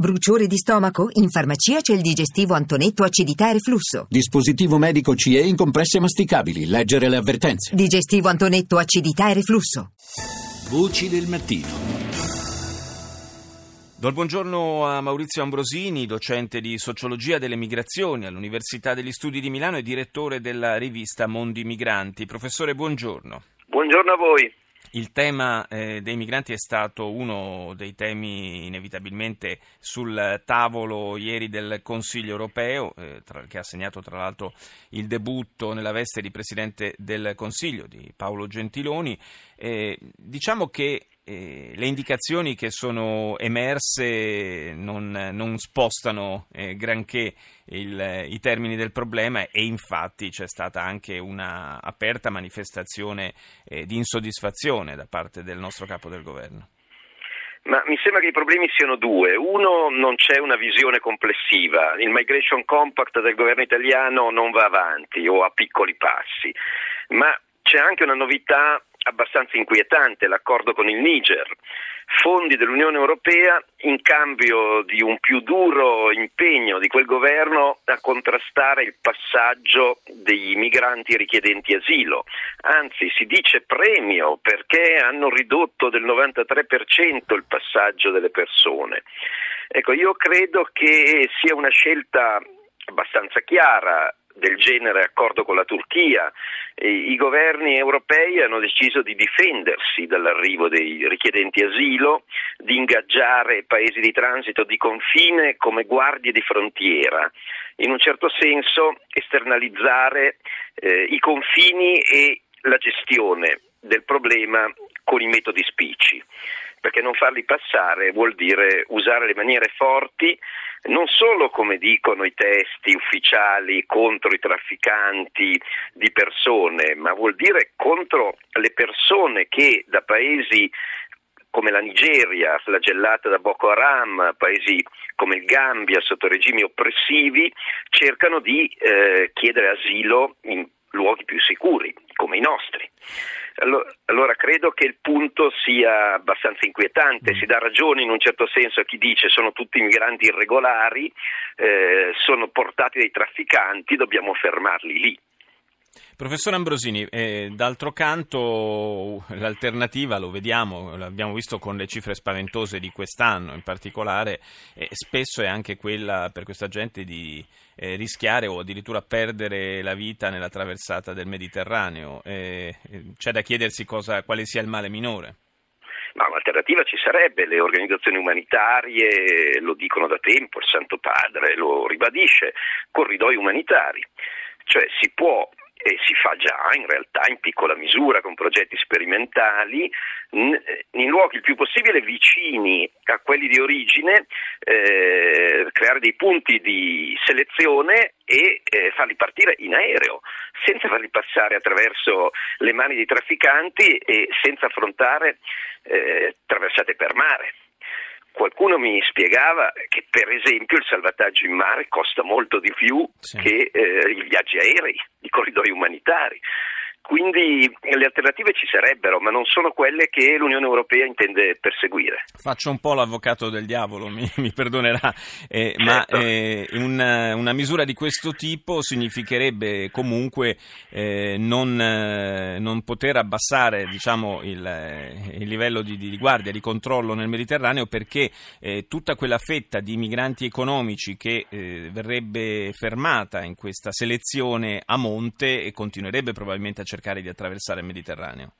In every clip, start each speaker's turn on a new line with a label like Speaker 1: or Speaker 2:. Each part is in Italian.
Speaker 1: Bruciore di stomaco? In farmacia c'è il digestivo Antonetto acidità e reflusso.
Speaker 2: Dispositivo medico CE in compresse masticabili. Leggere le avvertenze.
Speaker 1: Digestivo Antonetto acidità e reflusso.
Speaker 2: Voci del mattino.
Speaker 3: Do il buongiorno a Maurizio Ambrosini, docente di sociologia delle migrazioni all'Università degli Studi di Milano e direttore della rivista Mondi Migranti. Professore, buongiorno.
Speaker 4: Buongiorno a voi.
Speaker 3: Il tema eh, dei migranti è stato uno dei temi inevitabilmente sul tavolo ieri del Consiglio europeo, eh, tra, che ha segnato tra l'altro il debutto nella veste di Presidente del Consiglio di Paolo Gentiloni. Eh, diciamo che eh, le indicazioni che sono emerse non, non spostano eh, granché il, i termini del problema e infatti c'è stata anche una aperta manifestazione eh, di insoddisfazione da parte del nostro capo del governo.
Speaker 4: Ma mi sembra che i problemi siano due. Uno, non c'è una visione complessiva. Il Migration Compact del governo italiano non va avanti o a piccoli passi. Ma c'è anche una novità abbastanza inquietante, l'accordo con il Niger. Fondi dell'Unione Europea in cambio di un più duro impegno di quel governo a contrastare il passaggio dei migranti richiedenti asilo. Anzi, si dice premio perché hanno ridotto del 93% il passaggio delle persone. Ecco, io credo che sia una scelta abbastanza chiara del genere accordo con la Turchia, i governi europei hanno deciso di difendersi dall'arrivo dei richiedenti asilo, di ingaggiare paesi di transito di confine come guardie di frontiera, in un certo senso esternalizzare eh, i confini e la gestione del problema con i metodi spicci perché non farli passare vuol dire usare le maniere forti non solo come dicono i testi ufficiali contro i trafficanti di persone, ma vuol dire contro le persone che da paesi come la Nigeria, flagellata da Boko Haram, paesi come il Gambia sotto regimi oppressivi, cercano di eh, chiedere asilo in luoghi più sicuri, come i nostri. Allora, allora, credo che il punto sia abbastanza inquietante, si dà ragione in un certo senso a chi dice sono tutti migranti irregolari, eh, sono portati dai trafficanti, dobbiamo fermarli lì.
Speaker 3: Professor Ambrosini, eh, d'altro canto l'alternativa, lo vediamo, l'abbiamo visto con le cifre spaventose di quest'anno in particolare, eh, spesso è anche quella per questa gente di eh, rischiare o addirittura perdere la vita nella traversata del Mediterraneo. Eh, c'è da chiedersi cosa, quale sia il male minore.
Speaker 4: Ma un'alternativa ci sarebbe, le organizzazioni umanitarie lo dicono da tempo, il Santo Padre lo ribadisce, corridoi umanitari. Cioè si può e si fa già in realtà in piccola misura con progetti sperimentali in luoghi il più possibile vicini a quelli di origine, eh, creare dei punti di selezione e eh, farli partire in aereo, senza farli passare attraverso le mani dei trafficanti e senza affrontare eh, traversate per mare. Qualcuno mi spiegava che per esempio il salvataggio in mare costa molto di più sì. che eh, i viaggi aerei, corridoi umanitari. Quindi le alternative ci sarebbero, ma non sono quelle che l'Unione Europea intende perseguire.
Speaker 3: Faccio un po' l'avvocato del diavolo, mi, mi perdonerà, eh, certo. ma eh, una, una, misura di questo tipo significherebbe comunque eh, non, eh, non, poter abbassare diciamo, il, il, livello di, di, guardia, di controllo nel Mediterraneo perché eh, tutta quella fetta di migranti economici che eh, verrebbe fermata in questa selezione a monte e continuerebbe probabilmente a cercare di attraversare il Mediterraneo?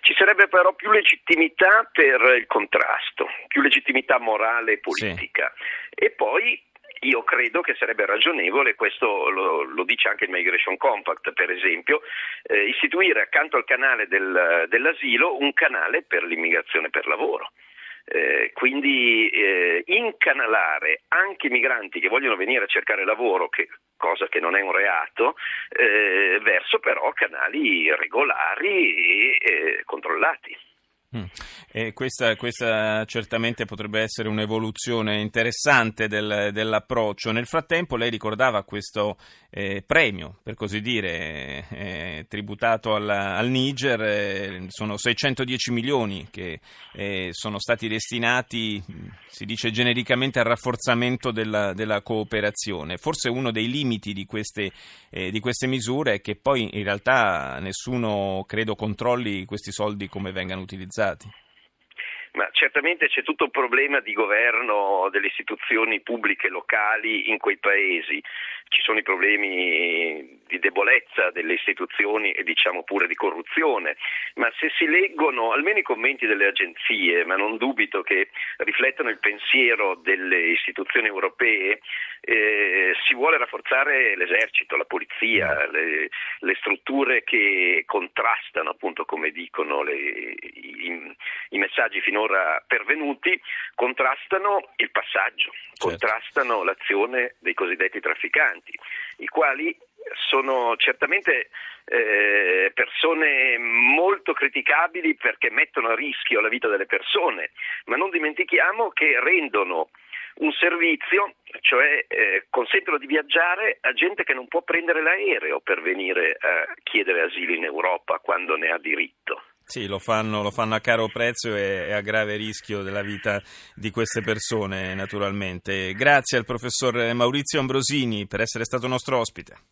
Speaker 4: Ci sarebbe però più legittimità per il contrasto, più legittimità morale e politica. Sì. E poi io credo che sarebbe ragionevole, questo lo, lo, dice anche il Migration Compact per esempio, eh, istituire accanto al canale del, dell'asilo un canale per l'immigrazione per lavoro. Eh, quindi eh, incanalare anche i migranti che vogliono venire a cercare lavoro, che, cosa che non è un reato, eh, verso però canali regolari e eh, controllati.
Speaker 3: Mm. E questa, questa, certamente potrebbe essere un'evoluzione interessante del, dell'approccio. Nel frattempo lei ricordava questo eh, premio, per così dire, eh, tributato al, al Niger, eh, sono 610 milioni che eh, sono stati destinati, si dice genericamente, al rafforzamento della, della cooperazione. Forse uno dei limiti di queste, eh, di queste misure è che poi in realtà nessuno, credo, controlli questi soldi come vengano utilizzati utilizzati?
Speaker 4: Ma certamente c'è tutto un problema di governo delle istituzioni pubbliche locali in quei paesi ci sono i problemi di debolezza delle istituzioni e diciamo pure di corruzione, ma se si leggono almeno i commenti delle agenzie, ma non dubito che riflettano il pensiero delle istituzioni europee, eh, si vuole rafforzare l'esercito, la polizia, le, le strutture che contrastano, appunto come dicono le, i, i messaggi finora pervenuti, contrastano il passaggio, certo. contrastano l'azione dei cosiddetti trafficanti i quali sono certamente eh, persone molto criticabili perché mettono a rischio la vita delle persone, ma non dimentichiamo che rendono un servizio, cioè eh, consentono di viaggiare a gente che non può prendere l'aereo per venire a chiedere asilo in Europa quando ne ha diritto.
Speaker 3: Sì, lo fanno, lo fanno, a caro prezzo e, e, a grave rischio della vita di queste persone, naturalmente. Grazie al professor Maurizio Ambrosini per essere stato nostro ospite.